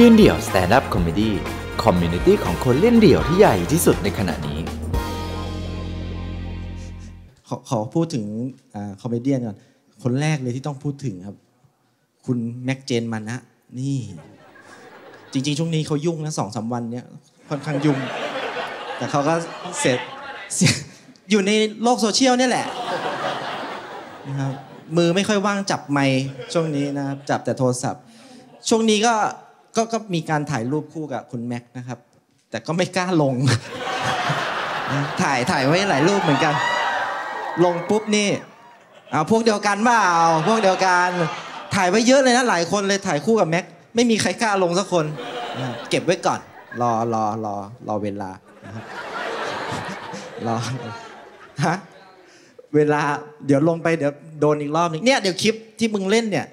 ยืนเดี่ยว stand-up comedy community ของคนเล่นเดี่ยวที่ใหญ่ที่สุดในขณะนี้ ขอขอพูดถึง comedy ก่อน คนแรกเลยที่ต้องพูดถึงครับ คุณแม็กเจนมานะนี่ จริง ๆ ช่วงนี้เขายุ่งนะสองสามวันเนี้ยค่อนข้างยุ่ง แต่เขาก็เสร็จอยู่ในโลกโซเชียลเนี่ยแหละนะครับมือไม่ค่อยว่างจับไมค์ช่วงนี้นะครับจับแต่โทรศัพท์ ช่วงนี้ก็ ก็ก็มีการถ่ายรูปคู่กับคุณแม็กนะครับ แต่ก็ไม่กล้าลง ถ่ายถ่ายไว้หลายรูปเหมือนกัน ลงปุ๊บนี่เอาพวกเดียวกันเปล่าพวกเดียวกัน ถ่ายไว้เยอะเลยนะหลายคนเลยถ่ายคู่กับแม็กไม่มีใครกล้าลงสักคน เก็บไว้ก่อน รอรอรอรอเวลานะครับรอฮะเวลาเดี๋ยวลงไปเดี๋ยวโดนอีกรอบนึงเนี่ยเดี๋ยวคลิปที่มึงเล่นเนี่ย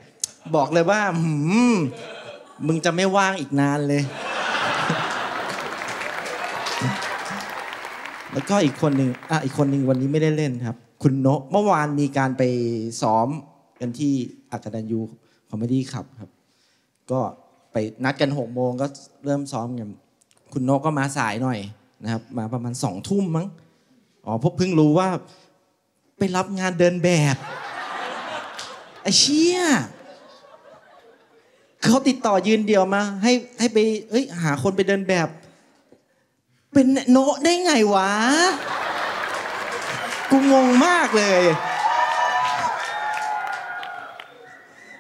บอกเลยว่าหืม มึงจะไม่ว่างอีกนานเลย แล้วก็อีกคนหนึ่งอะอีกคนหนึ่งวันนี้ไม่ได้เล่นครับ คุณโนะเมื่อวานมีการไปซ้อมกันที่ A Katanyu Comedy Club ครับ ก็ไปนัดกันหกโมงก็เริ่มซ้อมกันคุณโนก็มาสายหน่อยนะครับ มาประมาณสองทุ่มมั้งอ๋อพบเพิ่งรู้ว่า ไปรับงานเดินแบบไอ้เชี่ย เขาติดต่อยืนเดียวมา ให้ให้ไปเอ้ยหาคนไปเดินแบบ เป็นโนะได้ไงวะ กูงงมากเลย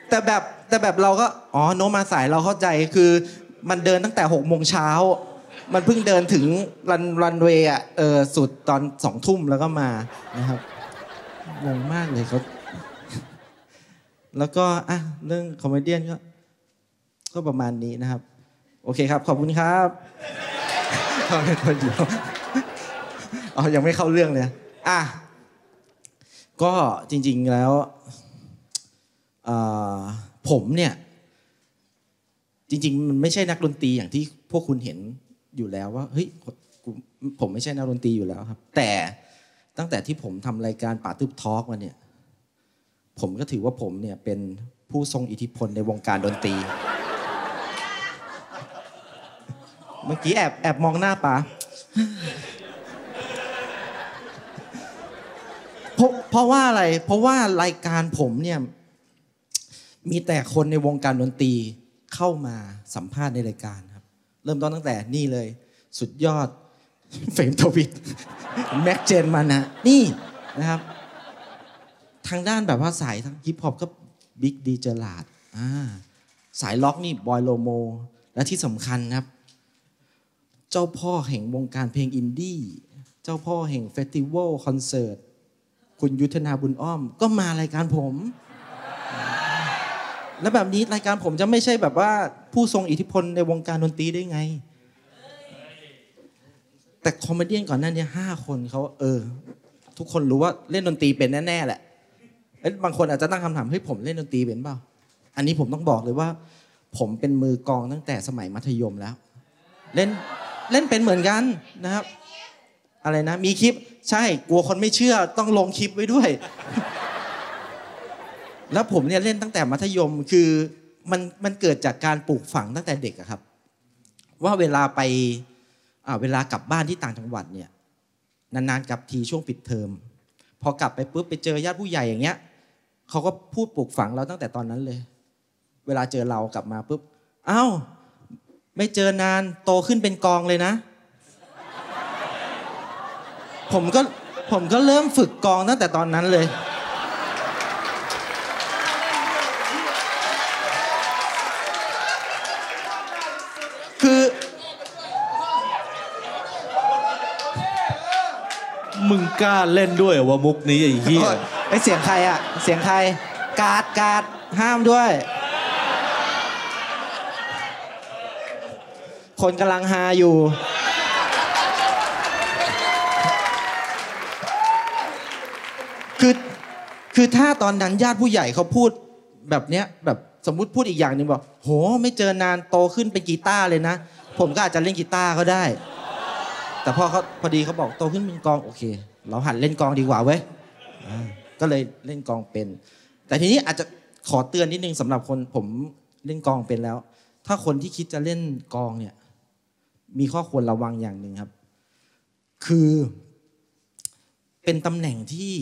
แต่แบบแต่แบบเราก็อ๋อโนะมาสายเราเข้าใจคือ มันเดินตั้งแต่หกโมงเช้ามันเพิ่งเดินถึงรันรันเวย์อะเออสุดตอนสองทุ่มแล้วก็มานะครับงงมากเลยเขาแล้วก็อะเรื่อง comedy ก็ ก็ประมาณนี้นะครับ โอเคครับ ขอบคุณครับเขาเป็นคนเดียวอ๋อยังไม่เข้าเรื่องเลยอะก็จริง ๆแล้วผมเนี่ยจริง ๆ มันไม่ใช่นักดนตรีอย่างที่พวกคุณเห็นอยู่แล้วว่าเฮ้ยผมไม่ใช่นักดนตรีอยู่แล้วครับ แต่ตั้งแต่ที่ผมทำรายการป่าตึบทอล์กมาเนี่ย ผมก็ถือว่าผมเนี่ยเป็นผู้ทรงอิทธิพลในวงการดนตรี เมื่อกี้แอบแอบมองหน้าป๋าเพราะเพราะว่าอะไร เพราะว่ารายการผมเนี่ย มีแต่คนในวงการดนตรีเข้ามาสัมภาษณ์ในรายการครับ เริ่มต้นตั้งแต่นี่เลย สุดยอดเฟรมทวิตแม็กเจนมานะนี่นะครับ ทางด้านแบบว่าสายทั้งฮิปฮอปก็บิ๊ก D Gerrard สายร็อกนี่บอยโลโม และที่สำคัญครับ เจ้าพ่อแห่งวงการเพลงอินดี้ เจ้าพ่อแห่ง festival คอนเสิร์ต คุณยุทธนาบุญอ้อม ก็มารายการผม แล้วแบบนี้รายการผมจะไม่ใช่แบบว่าผู้ทรงอิทธิพลในวงการดนตรีได้ไง แต่ comedy ก่อนหน้านี้ห้าคนเขาเออ ทุกคนรู้ว่าเล่นดนตรีเป็นแน่ๆแหละบางคนอาจจะตั้งคำถามเฮ้ยผมเล่นดนตรีเป็นเปล่า อันนี้ผมต้องบอกเลยว่า ผมเป็นมือกลองตั้งแต่สมัยมัธยมแล้ว เล่น เล่นเป็นเหมือนกันนะครับ อะไรนะ มีคลิปใช่กลัวคนไม่เชื่อต้องลงคลิปไว้ด้วย แล้วผมเนี่ยเล่นตั้งแต่มัธยมคือมันมันเกิดจากการปลูกฝังตั้งแต่เด็กครับ ว่าเวลาไปเวลากลับบ้านที่ต่างจังหวัดเนี่ยนานๆกลับทีช่วงปิดเทอมพอกลับไปปุ๊บไปเจอญาติผู้ใหญ่อย่างเงี้ยเขาก็พูดปลูกฝังเราตั้งแต่ตอนนั้นเลย เวลาเจอเรากลับมาปุ๊บอ้าว ไม่เจอนานโตขึ้นเป็นกองเลยนะ ผมก็ผมก็เริ่มฝึกกองตั้งแต่ตอนนั้นเลย คือ มึงกล้าเล่นด้วยว่ามุกนี้ไอ้เหี้ยไอเสียงใครอะเสียงใคร กาดกาดห้ามด้วย คนกำลังฮาอยู่ คือคือถ้าตอนนั้นญาติผู้ใหญ่เขาพูดแบบเนี้ยแบบสมมุติพูดอีกอย่างหนึ่งบอกโห ไม่เจอนานโตขึ้นเป็นกีตาร์เลยนะ ผมก็อาจจะเล่นกีตาร์ก็ได้ แต่พอเขาพอดีเขาบอกโตขึ้นเป็นกองโอเค เราหัดเล่นกองดีกว่าเว้ยก็เลยเล่นกองเป็น แต่ทีนี้อาจจะขอเตือนนิดนึงสำหรับคนผมเล่นกองเป็นแล้ว ถ้าคนที่คิดจะเล่นกองเนี่ย มีข้อควรระวังอย่างหนึ่งครับ คือเป็นตำแหน่งที่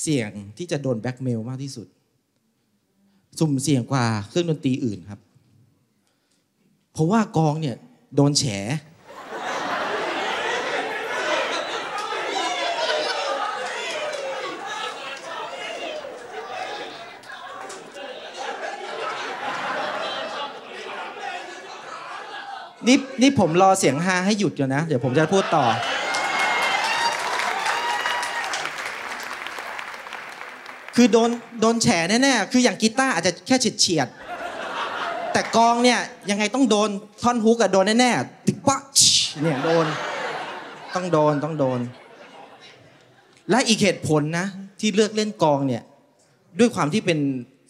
เสี่ยงที่จะโดนแบ็กเมลมากที่สุด สุ่มเสี่ยงกว่าเครื่องดนตรีอื่นครับ เพราะว่ากองเนี่ยโดนแฉ นี่นี่ผมรอเสียงฮาให้หยุดอยู่นะ เดี๋ยวผมจะพูดต่อ คือโดนโดนแฉแน่ๆ คืออย่างกีตาร์อาจจะแค่เฉียดเฉียดๆแต่กองเนี่ยยังไงต้องโดนท่อนฮุกอะโดนแน่ๆตึกปะเนี่ยโดน ต้องโดนต้องโดน และอีกเหตุผลนะ ที่เลือกเล่นกองเนี่ย ด้วยความที่เป็น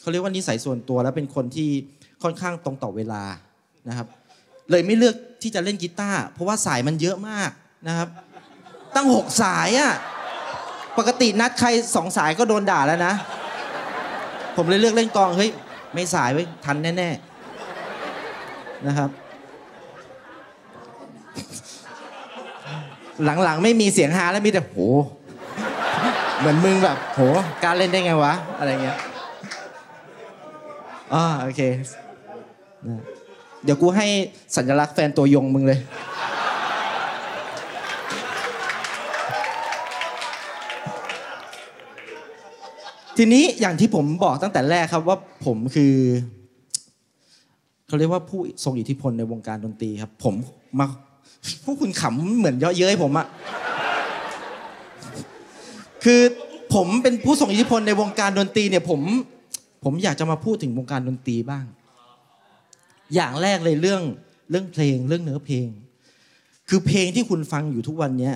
เขาเรียกว่านิสัยส่วนตัว แล้วเป็นคนที่ค่อนข้างตรงต่อเวลานะครับ เลยไม่เลือกที่จะเล่นกีตาร์เพราะว่าสายมันเยอะมากนะครับ ตั้งหกสายอะปกตินัดใครสองสายก็โดนด่าแล้วนะ ผมเลยเลือกเล่นกองเฮ้ยไม่สายไว้ยทันแน่ๆนะครับ หลังๆไม่มีเสียงฮาแล้วมีแต่โหเหมือนมึงแบบโหการเล่นได้ไงวะ อะไรเงี้ยอ่าโอเคนะ เดี๋ยวกูให้สัญลักษณ์แฟนตัวยงมึงเลย ทีนี้อย่างที่ผมบอกตั้งแต่แรกครับว่าผมคือเขาเรียกว่าผู้ทรงอิทธิพลในวงการดนตรีครับ ผมมาพวกคุณขำเหมือนเยอะเย้ยผมอะคือผมเป็นผู้ทรงอิทธิพลในวงการดนตรีเนี่ยผม ผมอยากจะมาพูดถึงวงการดนตรีบ้าง อย่างแรกเลยเรื่องเรื่องเพลงเรื่องเนื้อเพลง คือเพลงที่คุณฟังอยู่ทุกวันเนี้ย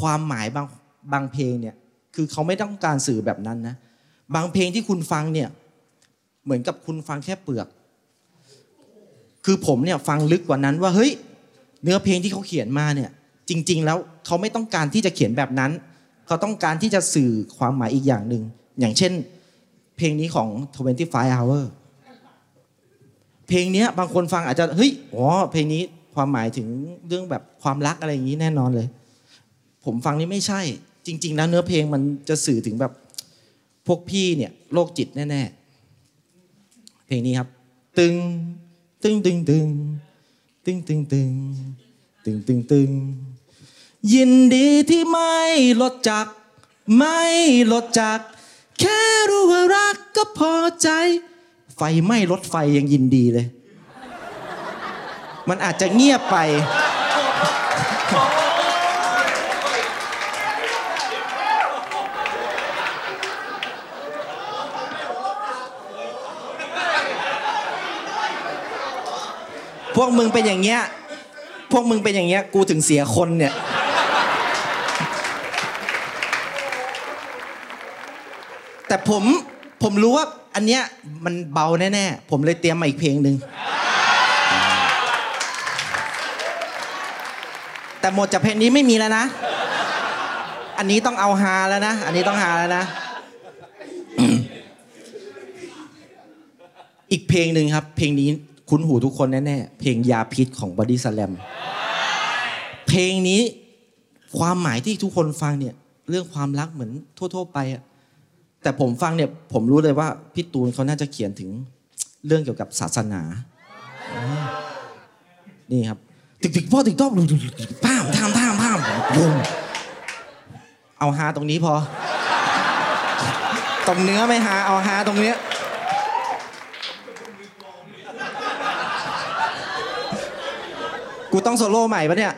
ความหมายบางบางเพลงเนี่ยคือเขาไม่ต้องการสื่อแบบนั้นนะ บางเพลงที่คุณฟังเนี่ยเหมือนกับคุณฟังแค่เปลือก คือผมเนี่ยฟังลึกกว่านั้นว่าเฮ้ยเนื้อเพลงที่เขาเขียนมาเนี่ยจริง ๆ แล้วเขาไม่ต้องการที่จะเขียนแบบนั้น เขาต้องการที่จะสื่อความหมายอีกอย่างหนึ่งอย่างเช่น เพลงนี้ของ 25 hour เพลงนี้บางคนฟังอาจจะเฮ้ยอ๋อเพลงนี้ความหมายถึงเรื่องแบบความรักอะไรอย่างนี้แน่นอนเลย ผมฟังนี่ไม่ใช่ จริง ๆ แล้วเนื้อเพลงมันจะสื่อถึงแบบพวกพี่เนี่ยโรคจิตแน่ๆเพลงนี้ครับ ตึงตึงตึงตึงตึงตึงตึงตึงตึงตึงยินดีที่ไม่ลดจัก ไม่ลดจัก แค่รู้ว่ารักก็พอใจ ไฟไหม้รถไฟยังยินดีเลย มันอาจจะเงียบไป พวกมึงเป็นอย่างเงี้ย พวกมึงเป็นอย่างเงี้ย กูถึงเสียคนเนี่ยแต่ผมผมรู้ว่า อันเนี้ยมันเบาแน่ๆ ผมเลยเตรียมมาอีกเพลงหนึ่งแต่หมดจากเพลงนี้ไม่มีแล้วนะ อันนี้ต้องเอาฮาแล้วนะ อันนี้ต้องฮาแล้วนะ อีกเพลงหนึ่งครับ เพลงนี้คุ้นหูทุกคนแน่ๆ เพลงยาพิษของบอดี้สแลม เพลงนี้ความหมายที่ทุกคนฟังเนี่ย เรื่องความรักเหมือนทั่ว ๆ ไปอะ แต่ผมฟังเนี่ยผมรู้เลยว่าพี่ตูนเขาน่าจะเขียนถึงเรื่องเกี่ยวกับศาสนา นี่ครับตึกตึกพ่อตึกต้องป้ามท่ามท่ามท่ามบุ้มเอาฮาตรงนี้พอ ตรงเนื้อไม่ฮาเอาฮาตรงเนี้ยกูต้องโซโล่ใหม่ปะเนี่ย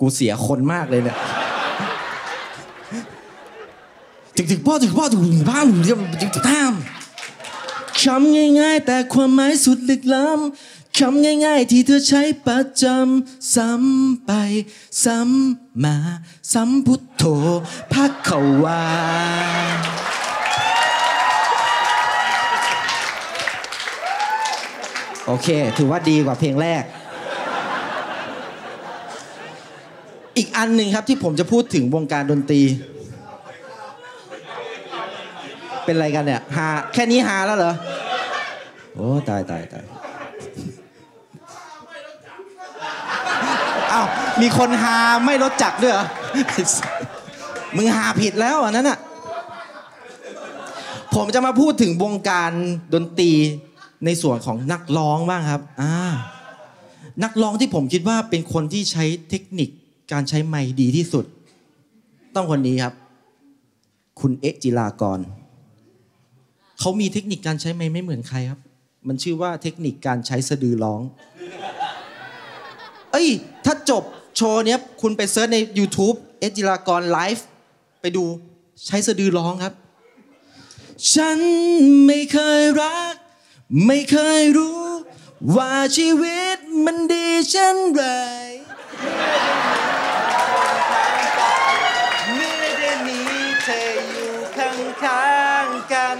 กูเสียคนมากเลยเนี่ยถึงถึงพ่อถึงพ่อถึงบ้านถึงถึงถึงท่ามคำง่ายๆ แต่ความหมายสุดลึกล้ำคำง่ายๆ ที่เธอใช้ประจำซ้ำไป ซ้ำมาซ้ำพุทโธพักเขาวาโอเค ถือว่าดีกว่าเพลงแรก อีกอันหนึ่งครับที่ผมจะพูดถึงวงการดนตรี เป็นอะไรกันเนี่ยหาแค่นี้หาแล้วเหรอ โอ้ตายตายตายอ้าวมีคนหาไม่รู้จักด้วยเหรอ มึงหาผิดแล้วอันนั้นอะ ผมจะมาพูดถึงวงการดนตรีในส่วนของนักร้องบ้างครับ อ่า นักร้องที่ผมคิดว่าเป็นคนที่ใช้เทคนิค การใช้ไมค์ดีที่สุด ต้องคนนี้ครับ คุณเอจิลากร เขามีเทคนิคการใช้ไมค์ไม่เหมือนใครครับ มันชื่อว่าเทคนิคการใช้สะดือร้อง เอ้ย ถ้าจบโชว์เนี้ย คุณไปเซิร์ชใน YouTube เอจิลากรไลฟ์ไปดูใช้สะดือร้องครับ ฉันไม่เคยรัก ไม่เคยรู้ ว่าชีวิตมันดีเช่นไร ข้างกัน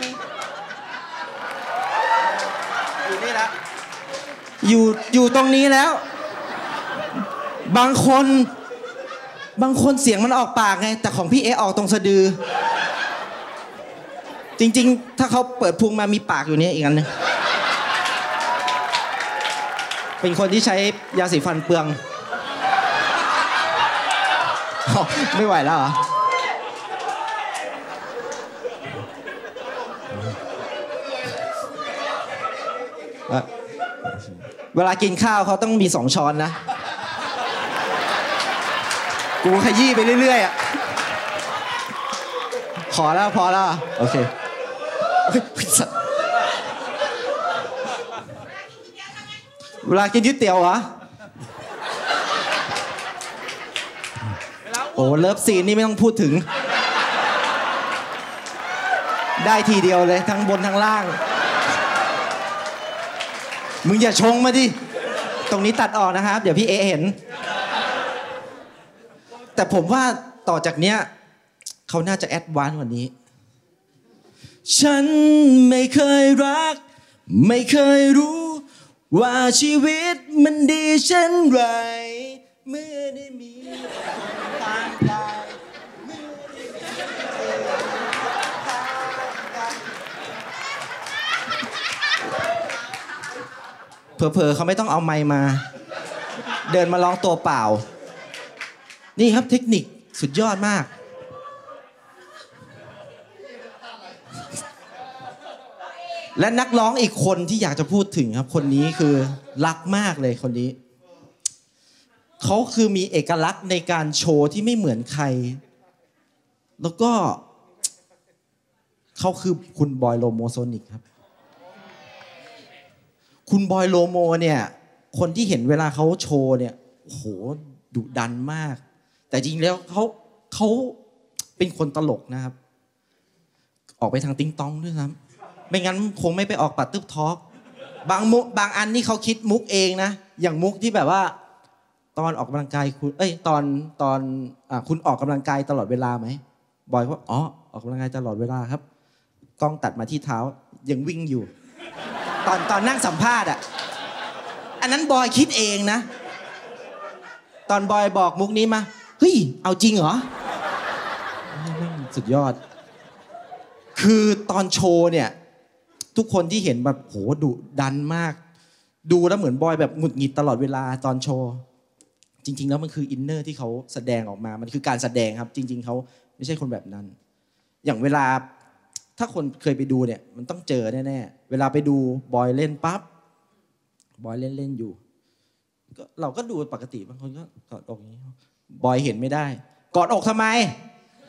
อยู่นี่ละอยู่อยู่ตรงนี้แล้ว บางคน บางคนเสียงมันออกปากไง แต่ของพี่เอออกตรงสะดือ จริง ๆ ถ้าเขาเปิดพุงมามีปากอยู่เนี่ยอีกอันหนึงเป็นคนที่ใช้ยาสีฟันเปลือง ไม่ไหวแล้วเหรอ เวลากินข้าวเขาต้องมีสองช้อนนะ กูขยี้ไปเรื่อยๆอะ ขอแล้วพอแล้ว โอเคเวลากินก๋วยเตี๋ยวเหรอโอ้เลิฟซีนนี่ไม่ต้องพูดถึง ได้ทีเดียวเลยทั้งบนทั้งล่าง มึงอย่าชงมาดิ ตรงนี้ตัดออกนะครับ เดี๋ยวพี่เอเห็น แต่ผมว่าต่อจากเนี้ยเขาน่าจะ advance กว่านี้ ฉันไม่เคยรัก ไม่เคยรู้ ว่าชีวิตมันดีเช่นไร เมื่อได้มีคนทางกายเมื่อได้มีเธอข้างกาย เผลอๆเขาไม่ต้องเอาไมค์มา เดินมาร้องตัวเปล่า นี่ครับเทคนิคสุดยอดมาก และนักร้องอีกคนที่อยากจะพูดถึงครับ คนนี้คือรักมากเลยคนนี้ เขาคือมีเอกลักษณ์ในการโชว์ที่ไม่เหมือนใคร แล้วก็เขาคือคุณบอยโลโมโซนิกครับ คุณบอยโลโมเนี่ย คนที่เห็นเวลาเขาโชว์เนี่ยโหดุดันมาก แต่จริงแล้วเขาเขาเป็นคนตลกนะครับ ออกไปทางติ้งต้องด้วยซ้ำไม่งั้นคงไม่ไปออกปัดตึ๊บทอกบางมุกบางอันนี่เขาคิดมุกเองนะ อย่างมุกที่แบบว่า ตอนออกกำลังกายคุณเอ้ยตอนตอนอคุณออกกำลังกายตลอดเวลาไหมบอยก็อ๋อออกกำลังกายตลอดเวลาครับ กล้องตัดมาที่เท้ายังวิ่งอยู่ ตอนตอนนั่งสัมภาษณ์อะ อันนั้นบอยคิดเองนะ ตอนบอยบอกมุกนี้มาเฮ้ยเอาจริงเหรอสุดยอด คือตอนโชว์เนี่ย ทุกคนที่เห็นแบบโหดุดันมาก ดูแล้วเหมือนบอยแบบหงุดหงิดตลอดเวลาตอนโชว์จริง ๆ แล้วมันคือ inner ที่เขาแสดงออกมา มันคือการแสดงครับ จริง ๆเขาไม่ใช่คนแบบนั้น อย่างเวลา ถ้าคนเคยไปดูเนี่ยมันต้องเจอแน่ๆ เวลาไปดูบอยเล่นปั๊บบอยเล่นเล่นอยู่ก็เราก็ดูปกติบางคนก็กอดอกอย่างนี้บอยเห็นไม่ได้ กอดอกทำไม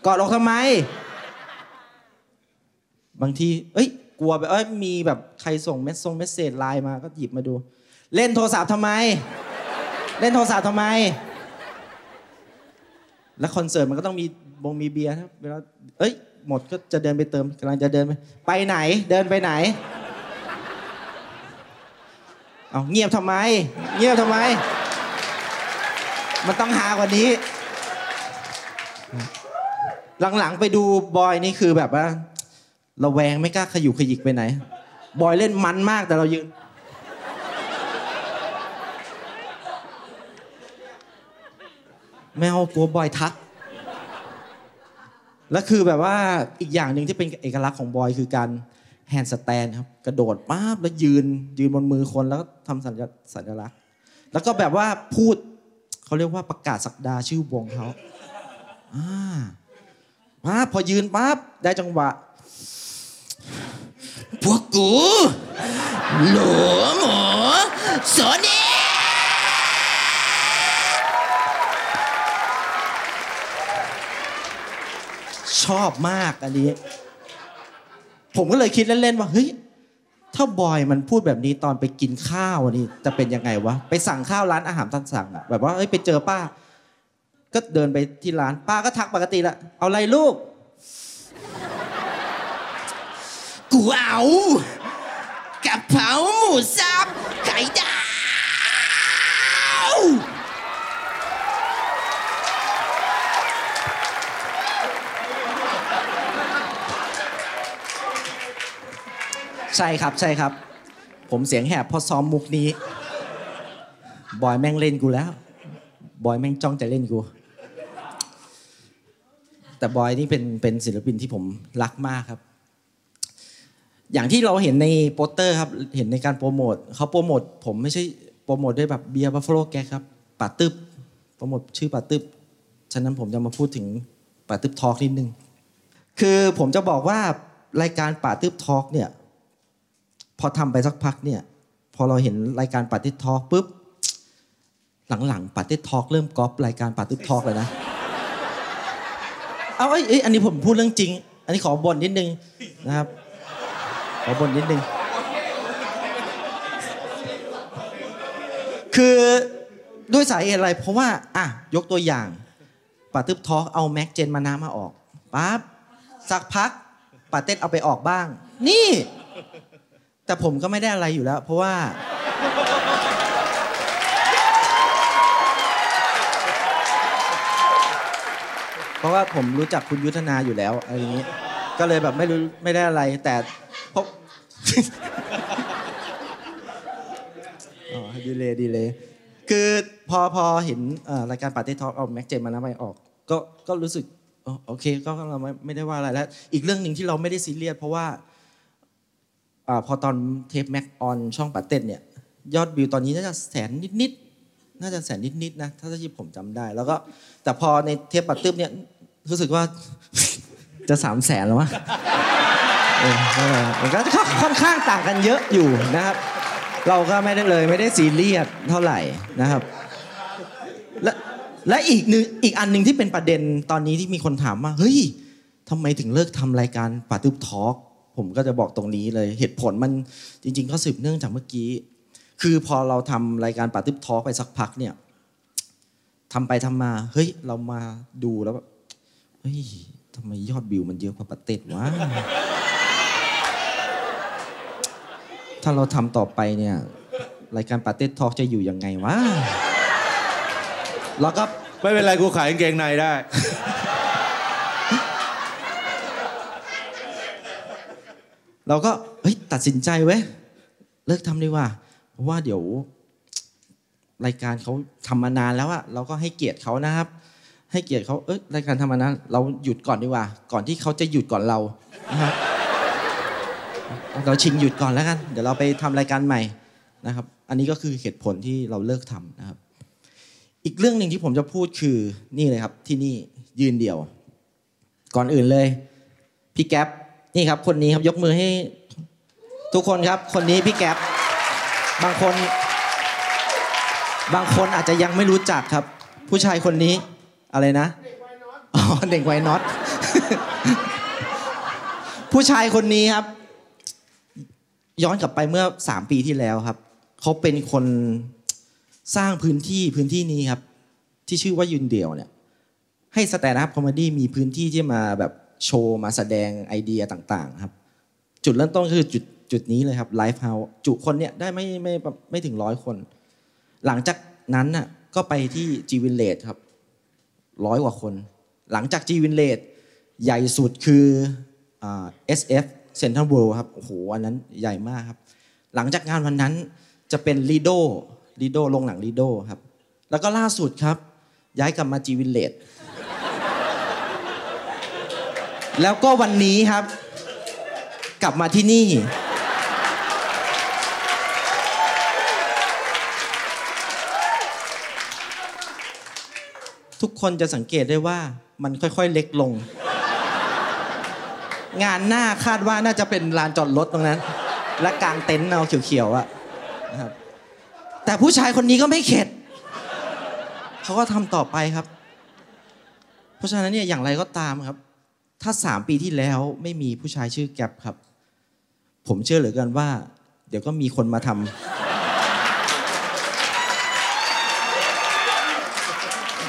กอดอกทำไม บางที เอ้ย กลัวแบบเอ้ยมีแบบใครส่งเมสซง message ไลน์มาก็หยิบมาดู เล่นโทรศัพท์ทำไม เล่นโทรศัพท์ทำไม แล้วคอนเสิร์ตมันก็ต้องมีบงมีเบียร์นะเวลาเอ้ย หมดก็จะเดินไปเติมกำลังจะเดินไปไปไหน เดินไปไหนเอาเงียบทำไม เงียบทำไม มันต้องหากว่านี้ หลังๆไปดูบอยนี่คือแบบว่าระแวงไม่กล้าขยุกขยิกไปไหน บอยเล่นมันมากแต่เรายืนไม่เอากลัวบอยทัก แล้วคือแบบว่าอีกอย่างหนึ่งที่เป็นเอกลักษณ์ของบอยคือการแฮนด์สแตนครับกระโดดป๊าบแล้วยืนยืนบนมือคนแล้วก็ทำสัญสัญลักษณ์ แล้วก็แบบว่าพูดเขาเรียกว่าประกาศสักดาชื่อวงเขาอ่าปั๊บพอยืนปั๊บได้จังหวะพวกกูหลวหมูโสเนี ชอบมากอันนี้ ผมก็เลยคิดเล่นๆว่าเฮ้ยถ้าบอยมันพูดแบบนี้ตอนไปกินข้าวนี่จะเป็นยังไงวะไปสั่งข้าวร้านอาหารตามสั่งอะแบบว่าเฮ้ยไปเจอป้า ก็เดินไปที่ร้านป้าก็ทักปกติละเอาอะไรลูก กูเอากะเพราหมูสับไข่ดาว ใช่ครับใช่ครับ ผมเสียงแหบเพราะซ้อมมุกนี้ บอยแม่งเล่นกูแล้ว บอยแม่งจ้องจะเล่นกู แต่บอยนี่เป็นเป็นศิลปินที่ผมรักมากครับ อย่างที่เราเห็นในโปสเตอร์ครับ เห็นในการโปรโมทเขาโปรโมทผมไม่ใช่โปรโมทด้วยแบบเบียร์ Buffalo Gags ครับป๋าตึ้บโปรโมทชื่อป๋าตึ้บฉะนั้นผมจะมาพูดถึงป๋าตึ้บ talk นิดนึง คือผมจะบอกว่ารายการป่าตึบทอล์กเนี่ย พอทำไปสักพักเนี่ย พอเราเห็นรายการป่าตึบทอล์กปุ๊บ หลังๆป่าตึบทอล์กเริ่มก๊อปรายการป่าตึบทอล์กเลยนะ เอาเอ้ยเอ้ยอันนี้ผมพูดเรื่องจริง อันนี้ขอบ่นนิดนึงนะครับ ขอบ่นนิดนึง คือด้วยสาเหตุอะไร เพราะว่า อะ ยกตัวอย่างปาตึบทอล์กเอาแม็กเจนมาน้ามาออกปั๊บสักพักปาเต้นเอาไปออกบ้าง นี่ แต่ผมก็ไม่ได้อะไรอยู่แล้ว เพราะว่า เพราะว่าผมรู้จักคุณยุทธนาอยู่แล้วอะไรอย่างนี้ ก็เลยแบบไม่รู้ไม่ได้อะไร แต่พบอ๋อดีเลยดีเลยคือพอพอเห็นรายการป๋าตึ้บ talk เอาแม็กเจนมานะไปออก ก็ก็รู้สึกโอเคก็เราไม่ไม่ได้ว่าอะไรแล้ว อีกเรื่องหนึ่งที่เราไม่ได้ซีเรียสเพราะว่า อพอตอนเทปแม็กออนช่องป๋าเต็ดเนี่ยยอดวิวตอนนี้น่าจะแสนนิดๆน่าจะแสนนิดๆนะถ้าที่ผมจำได้ แล้วก็แต่พอในเทปป๋าตึ้บเนี่ยรู้สึกว่าจะสามแสนแล้ววะมันก็ค่อนข้างต่างกันเยอะอยู่นะครับ เราก็ไม่ได้เลยไม่ได้ซีเรียสเท่าไหร่นะครับ และและอีกนึงอีกอันหนึ่งที่เป็นประเด็นตอนนี้ที่มีคนถามว่าเฮ้ยทำไมถึงเลิกทำรายการปาตึบทอล์ก ผมก็จะบอกตรงนี้เลยเหตุผลมันจริงๆก็สืบเนื่องจากเมื่อกี้ คือพอเราทำรายการปาตึบทอไปสักพักเนี่ยทำไปทำมา เฮ้ย เรามาดูแล้วแบบเฮ้ยทำไมยอดวิวมันเยอะกว่าปาเต็ดวะถ้าเราทำต่อไปเนี่ย รายการปาเต็ดทอจะอยู่ยังไงวะแล้วก็ไม่เป็นไรกูขายกางเกงในได้ เราก็เฮ้ยตัดสินใจเว้ยเลิกทำดีกว่าเพราะว่าเดี๋ยว รายการเขาทำมานานแล้วอะเราก็ให้เกียรติเขานะครับ ให้เกียรติเขาเอ้ยรายการทำมานานเราหยุดก่อนดีกว่า ก่อนที่เขาจะหยุดก่อนเรานะครับเราชิงหยุดก่อนแล้วกัน เดี๋ยวเราไปทำรายการใหม่นะครับ อันนี้ก็คือเหตุผลที่เราเลิกทำนะครับ อีกเรื่องหนึ่งที่ผมจะพูดคือนี่เลยครับที่นี่ยืนเดี่ยว ก่อนอื่นเลย พี่แก๊ป นี่ครับคนนี้ครับยกมือให้ทุกคนครับ คนนี้พี่แก๊ปบางคน บางคนอาจจะยังไม่รู้จักครับ ผู้ชายคนนี้อะไรนะอ๋อเด็กไวน็อตผู้ชายคนนี้ครับ ย้อนกลับไปเมื่อสามปีที่แล้วครับเขาเป็นคนสร้างพื้นที่พื้นที่นี้ครับ ที่ชื่อว่ายืนเดี่ยวเนี่ย ให้ stand-up comedy มีพื้นที่ที่มาแบบ โชว์มาแสดงไอเดียต่าง ๆ ครับ จุดเริ่มต้นคือจุดจุดนี้เลยครับ live house จุคนเนี่ยได้ไม่ไม่ไม่ไม่ถึงร้อยคน หลังจากนั้นน่ะก็ไปที่ G Village ครับร้อยกว่าคน หลังจาก G Village ใหญ่สุดคือเอ่า SF Central World ครับโอ้โหอันนั้นใหญ่มากครับ หลังจากงานวันนั้นจะเป็นลีโดลีโดโรงหนังลีโดครับ แล้วก็ล่าสุดครับ ย้ายกลับมา G Village แล้วก็วันนี้ครับ กลับมาที่นี่ ทุกคนจะสังเกตได้ว่ามันค่อยๆเล็กลง งานหน้าคาดว่าน่าจะเป็นลานจอดรถตรงนั้น และกลางเต็นท์เอาเขียวๆอะนะครับ แต่ผู้ชายคนนี้ก็ไม่เข็ดเขาก็ทำต่อไปครับ เพราะฉะนั้นเนี่ยอย่างไรก็ตามครับ ถ้าสามปีที่แล้วไม่มีผู้ชายชื่อแก๊ปครับ ผมเชื่อเหลือเกินว่า เดี๋ยวก็มีคนมาทำ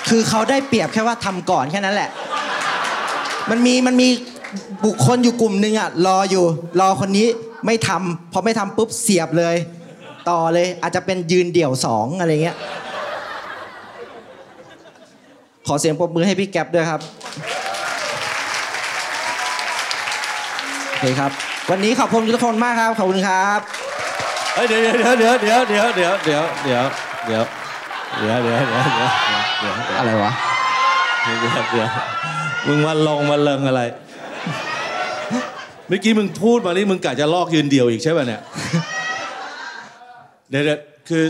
คือเขาได้เปรียบแค่ว่าทำก่อนแค่นั้นแหละ มันมีมันมีบุคคลอยู่กลุ่มหนึ่งอะรออยู่ รอคนนี้ไม่ทำพอไม่ทำปุ๊บเสียบเลย ต่อเลยอาจจะเป็นยืนเดี่ยวสองอะไรเงี้ย ขอเสียงปรบมือให้พี่แก๊ปด้วยครับ โอ เคครับ วันนี้ขอบคุณทุกคนมากครับ ขอบคุณครับเฮ้ยเดี๋ยวเดี๋ยวเดี๋ยวเดี๋ยวเดี๋ยวเดี๋ยวเดี๋ยวเดี๋ยวเดี๋ยวเดี๋ยวเดี๋ยวเดี๋ยวเดี๋ยวเดี๋ยวอะไรวะเดี๋ยวเดี๋ยวมึงมาลงมาเลิงอะไรเมื่อกี้มึงพูดมานี่มึงกะจะลอกยืนเดี่ยวอีกใช่ป่ะเนี่ยเดี๋ยวเดี๋ยวคือ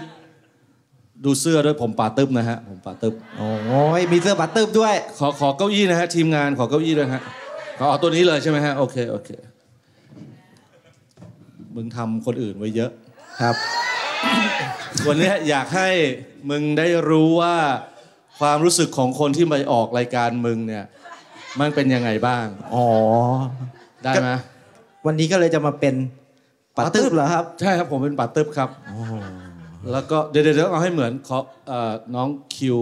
ดูเสื้อด้วยผมป่าตึบนะฮะผมป่าตึบโอ้ยมีเสื้อบัตเติบด้วย ขอขอเก้าอี้นะฮะทีมงานขอเก้าอี้ด้วยฮะขอเอาตัวนี้เลยใช่ไหมฮะโอเคโอเค มึงทำคนอื่นไว้เยอะครับ วันนี้อยากให้มึงได้รู้ว่าความรู้สึกของคนที่มาออกรายการมึงเนี่ย มันเป็นยังไงบ้าง อ๋อ ได้ไหมวันนี้ก็เลยจะมาเป็นปัตตึบเหรอครับ ใช่ครับผมเป็นปัตตึบครับ แล้วก็เดี๋ยวเดี๋ยวเดี๋ยวเอาให้เหมือนขอเอ่อน้องคิว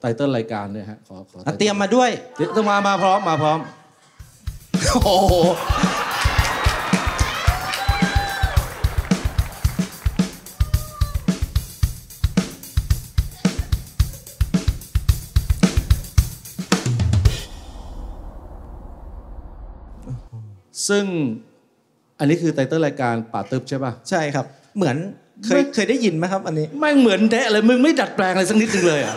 ไตเติ้ลรายการด้วยฮะขอขออะเตรียมมาด้วยเดี๋ยวต้องมามาพร้อมมาพร้อมโอ้ ซึ่งอันนี้คือไตเติ้ลรายการป่าตึบใช่ป่ะใช่ครับ เหมือนเคยไม่เคยได้ยินไหมครับ อันนี้แม่งเหมือนแดะเลยมึงไม่ดัดแปลงอะไรสักนิดนึงเลยอะ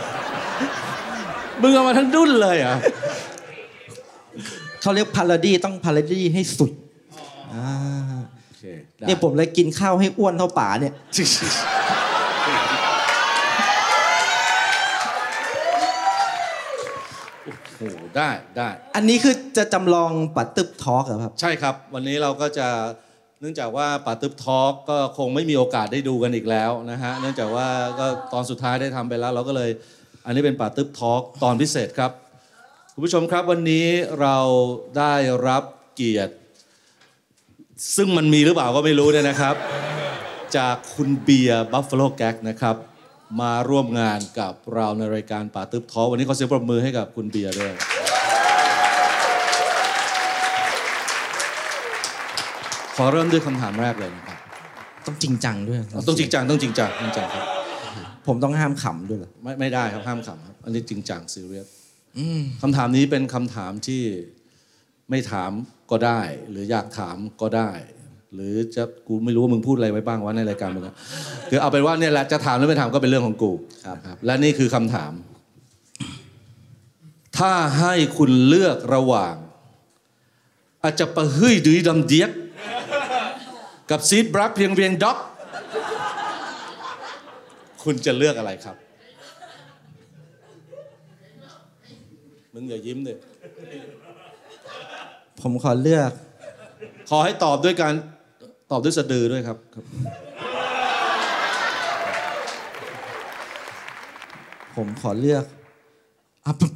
มึงเอามาทั้งดุ้นเลยอะเขาเรียกพาราดีต้องพาราดีให้สุดอ่าโอเคได้เนี่ยผมเลยกินข้าวให้อ้วนเท่าป๋าเนี่ย โอ้โห ได้ได้อันนี้คือจะจำลองป๋าตึ้บ talk เหรอครับ ใช่ครับ วันนี้เราก็จะเนื่องจากว่าป๋าตึ้บ talk ก็คงไม่มีโอกาสได้ดูกันอีกแล้วนะฮะเนื่องจากว่าก็ตอนสุดท้ายได้ทำไปแล้ว เราก็เลย อันนี้เป็นป๋าตึ้บ talk ตอนพิเศษครับคุณผู้ชมครับวันนี้เราได้รับเกียรติ ซึ่งมันมีหรือเปล่าก็ไม่รู้เนี่ยนะครับ จากคุณเบียร์บัฟฟ a โลแก๊กนะครับ มาร่วมงานกับเราในรายการป่าตึบทอล์กวันนี้ขอเสียงปรบมือให้กับคุณเบียร์ด้วย ขอเริ่มด้วยคำถามแรกเลยนะครับต้องจริงจังด้วยต้องจริงจังต้องจริงจังจริงจังครับ ผมต้องห้ามขำด้วยเหรอไม่ไม่ได้ครับห้ามขำครับอันนี้จริงจังซีเรียสคำถามนี้เป็นคำถามที่ไม่ถามก็ได้ หรืออยากถามก็ได้ หรือจะกูไม่รู้ว่ามึงพูดอะไรไว้บ้างวะในรายการมึงอะคือเอาเป็นว่าเนี่ยแหละจะถามหรือไม่ถามก็เป็นเรื่องของกูครับและนี่คือคำถาม ถ้าให้คุณเลือกระหว่าง อาจจะประหึ่ยดุยดำเดียก กับซีดบรักเพียงเพียงด็อก คุณจะเลือกอะไรครับ มึงอย่ายิ้มเลยผมขอเลือก ขอให้ตอบด้วยการตอบด้วยสะดือด้วยครับครับ ผมขอเลือกอะปุ๊บ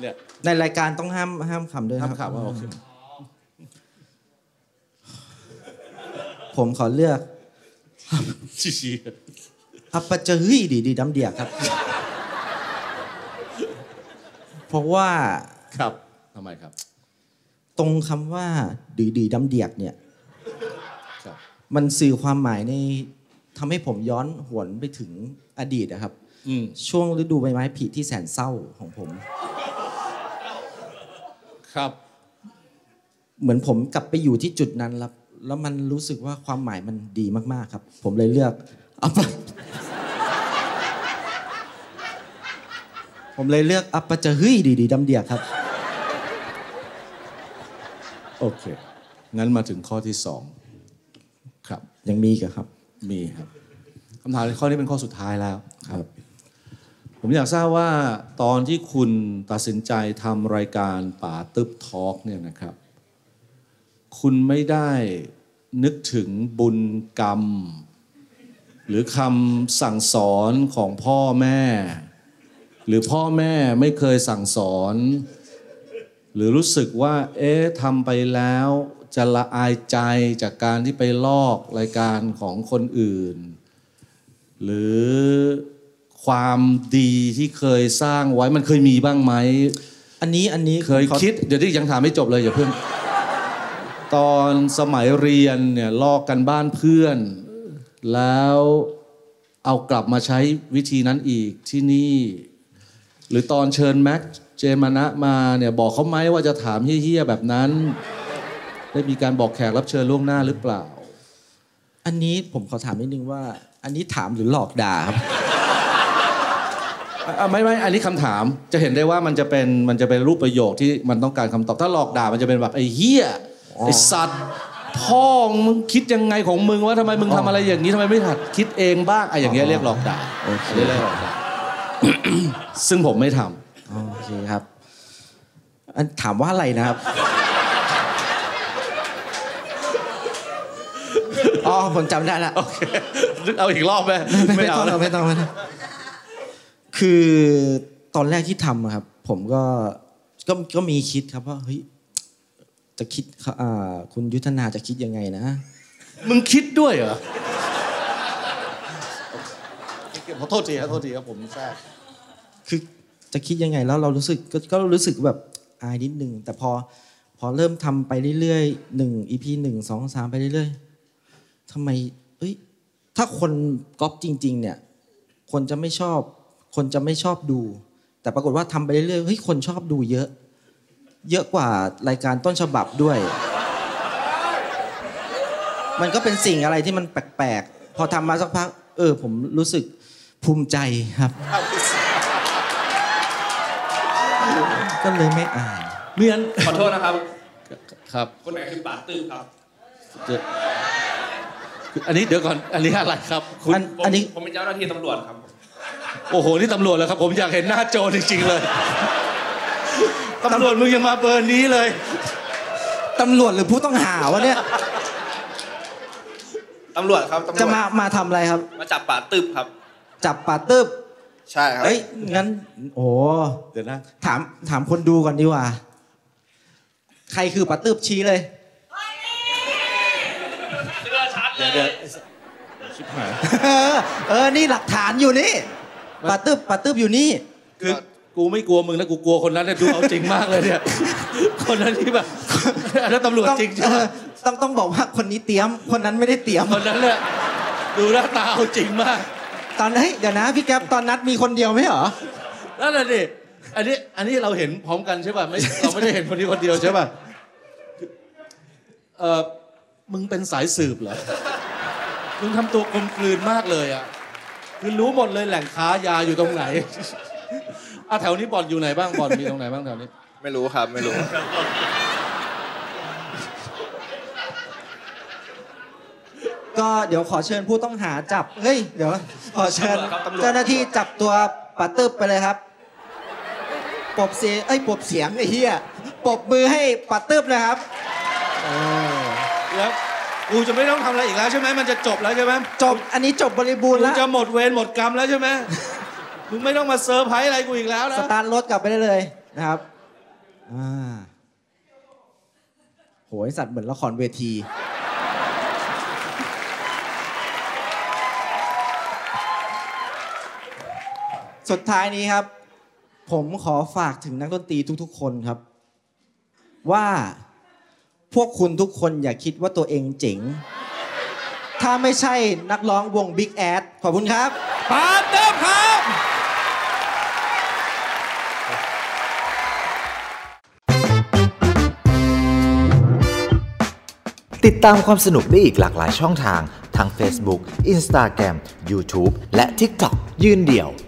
เนี่ย ในรายการต้องห้ามห้ามขำด้วยห้ามนะคขัรับบว่าโอเคผมขอเลือกชี้อัปปะเจอเฮ้ยดีดีดำเดียกครับ เพราะว่าๆครับทำไมครับ ตรงคำว่าดีดีดำเดียกเนี่ยครับมันสื่อความหมายในทำให้ผมย้อนหวนไปถึงอดีตนะครับอืมช่วงฤดูใบไม้ผลิที่แสนเศร้าของผม ครับ เหมือนผมกลับไปอยู่ที่จุดนั้นแล้วแล้วมันรู้สึกว่าความหมายมันดีมากๆครับ ผมเลยเลือกเอาไปผมเลยเลือกอัปปะจะเฮ้ยดีดีดำเดียกครับ โอเค งั้นมาถึงข้อที่สองครับ ยังมีอีกับครับ มีครับคำถามในข้อนี้เป็นข้อสุดท้ายแล้วครับ ผมอยากทราบว่าตอนที่คุณตัดสินใจทำรายการป่าตึบทอล์กเนี่ยนะครับ คุณไม่ได้นึกถึงบุญกรรม หรือคำสั่งสอนของพ่อแม่ หรือพ่อแม่ไม่เคยสั่งสอน หรือรู้สึกว่า เอ๊ะทำไปแล้วจะละอายใจจากการที่ไปลอกรายการของคนอื่น หรือ ความดีที่เคยสร้างไว้มันเคยมีบ้างไหม อันนี้อันนี้เคยคิด เดี๋ยวที่ยังถามไม่จบเลยอย่าเพิ่ง ตอนสมัยเรียนเนี่ยลอกกันบ้านเพื่อน แล้วเอากลับมาใช้วิธีนั้นอีกที่นี่ หรือตอนเชิญแม็กเจนมานะมาเนี่ยบอกเขาไหมว่าจะถามเฮี้ยๆแบบนั้น ได้มีการบอกแขกรับเชิญล่วงหน้าหรือเปล่า อันนี้ผมขอถามนิดนึงว่า อันนี้ถามหรือหลอกด่าครับอะ ไม่ไม่อันนี้คำถามจะเห็นได้ว่ามันจะเป็นมันจะเป็นรูปประโยคที่มันต้องการคำตอบถ้าหลอกด่ามันจะเป็นแบบไอ้เฮียไอ้สัตว์พ่อมึงคิดยังไงของมึงว่าทำไมมึงทำอะไรอย่างนี้ทำไมไม่หัดคิดเองบ้างไอ้อย่างเงี้ยเรียกหลอกด่าโอเคอันนี้เรียกหลอกด่าซึ่งผมไม่ทำอ๋อโอเคครับอันถามว่าอะไรนะครับอ๋อผมจำได้ละโอเคนึกเอาอีกรอบไหมไม่ไม่เอาต้องแล้วไม่ต้องไม่ต้อง คือตอนแรกที่ทำอะครับผมก็ก็ก็มีคิดครับว่าเฮ้ยจะคิดอ่าคุณยุทธนาจะคิดยังไงนะ มึงคิดด้วยเหรอขอโทษทีครับโทษทีครับผมแทรกคือจะคิดยังไงแล้วเรารู้สึกก็ก็รู้สึกแบบอายนิดนึงแต่พอพอเริ่มทำไปเรื่อยๆหนึ่งอีพีหนึ่งสองสามไปเรื่อยๆทำไมเอ้ยถ้าคนก๊อปจริง ๆ เนี่ย คนจะไม่ชอบ คนจะไม่ชอบดู แต่ปรากฏว่าทำไปเรื่อยๆเฮ้ยคนชอบดูเยอะ เยอะกว่ารายการต้นฉบับด้วย มันก็เป็นสิ่งอะไรที่มันแปลกๆพอทำมาสักพัก เออ ผมรู้สึกภูมิใจครับ ก็เลยไม่อ่านเมียนขอโทษนะครับ ครับคนไหนคือป่าตื้อครับเดี๋ยวอันนี้เดี๋ยวก่อนอันนี้อะไรครับคุณอันผมอันนี้ผมเป็นเจ้าหน้าที่ตำรวจครับ โอ้โห นี่ตำรวจแล้วครับ ผมอยากเห็นหน้าโจรจริงๆเลย ตำรวจมึงยังมาเบอร์นี้เลย ตำรวจหรือผู้ต้องหาวะเนี่ย ตำรวจครับตำรวจจะมามาทำอะไรครับ มาจับป่าตึบครับ จับปาตึบใช่ครับเอ้ยงั้น โอ้เดี๋ยวนะถามถามคนดูก่อนดีกว่า ใครคือปาตึบชี้เลยเดี๋ยวเดี๋ยวชิบหายเออเออ นี่หลักฐานอยู่นี่ ปาตึบปาตึบอยู่นี่ คือกูไม่กลัวมึงนะกูกลัวคนนั้นเนี่ยดูเอาจริงมากเลยเนี่ย คนนั้นที่แบบอันนั้นตำรวจต้องจริงใช่เอไหมอต้องต้องบอกว่าคนนี้เตรียม คนนั้นไม่ได้เตรียม คนนั้นเนี่ยดูหน้าตาเอาจริงมาก ตอนเฮ้ยเดี๋ยวนะพี่แก๊ปตอนนัดมีคนเดียวไหมเหรอนั่นแหละดิอันนี้อันนี้เราเห็นพร้อมกันใช่ป่ะไม่เราไม่ได้เห็นคนนี้คนเดียวใช่ป่ะเออมึงเป็นสายสืบเหรอมึงทำตัวกลมกลืนมากเลยอะ คือรู้หมดเลยแหล่งค้ายาอยู่ตรงไหนอะแถวนี้บ่อนอยู่ไหนบ้างบ่อนมีตรงไหนบ้างแถวนี้ ไม่รู้ครับไม่รู้ ก็เดี๋ยวขอเชิญผู้ต้องหาจับ เฮ้ย เดี๋ยว ขอเชิญ ตำรวจครับตำรวจ เจ้าหน้าที่จับตัวปาตึบไปเลยครับ ปรบเสียงเอ้ยปรบเสียงไอ้เหี้ยปรบมือให้ปาตึบนะครับ แล้ว กูจะไม่ต้องทำอะไรอีกแล้วใช่ไหมมันจะจบแล้วใช่ไหมจบอันนี้จบบริบูรณ์กูแล้วจะหมดเวรหมดกรรมแล้วใช่ไหมมึงไม่ต้องมาเซอร์ไพรส์อะไรกูอีกแล้วนะสตาร์ทรถกลับไปได้เลยนะครับอ่าโหยสัตว์เหมือนละครเวที สุดท้ายนี้ครับ ผมขอฝากถึงนักดนตรีทุกๆ คนครับ ว่า พวกคุณทุกคนอย่าคิดว่าตัวเองเจ๋ง ถ้าไม่ใช่นักร้องวง Big a d ขอบคุณครับปาเติมครับติดตามความสนุกได้อีกหลากหลายช่องทาง ทั้ง Facebook, Instagram, YouTube และ TikTok ยืนเดี่ยว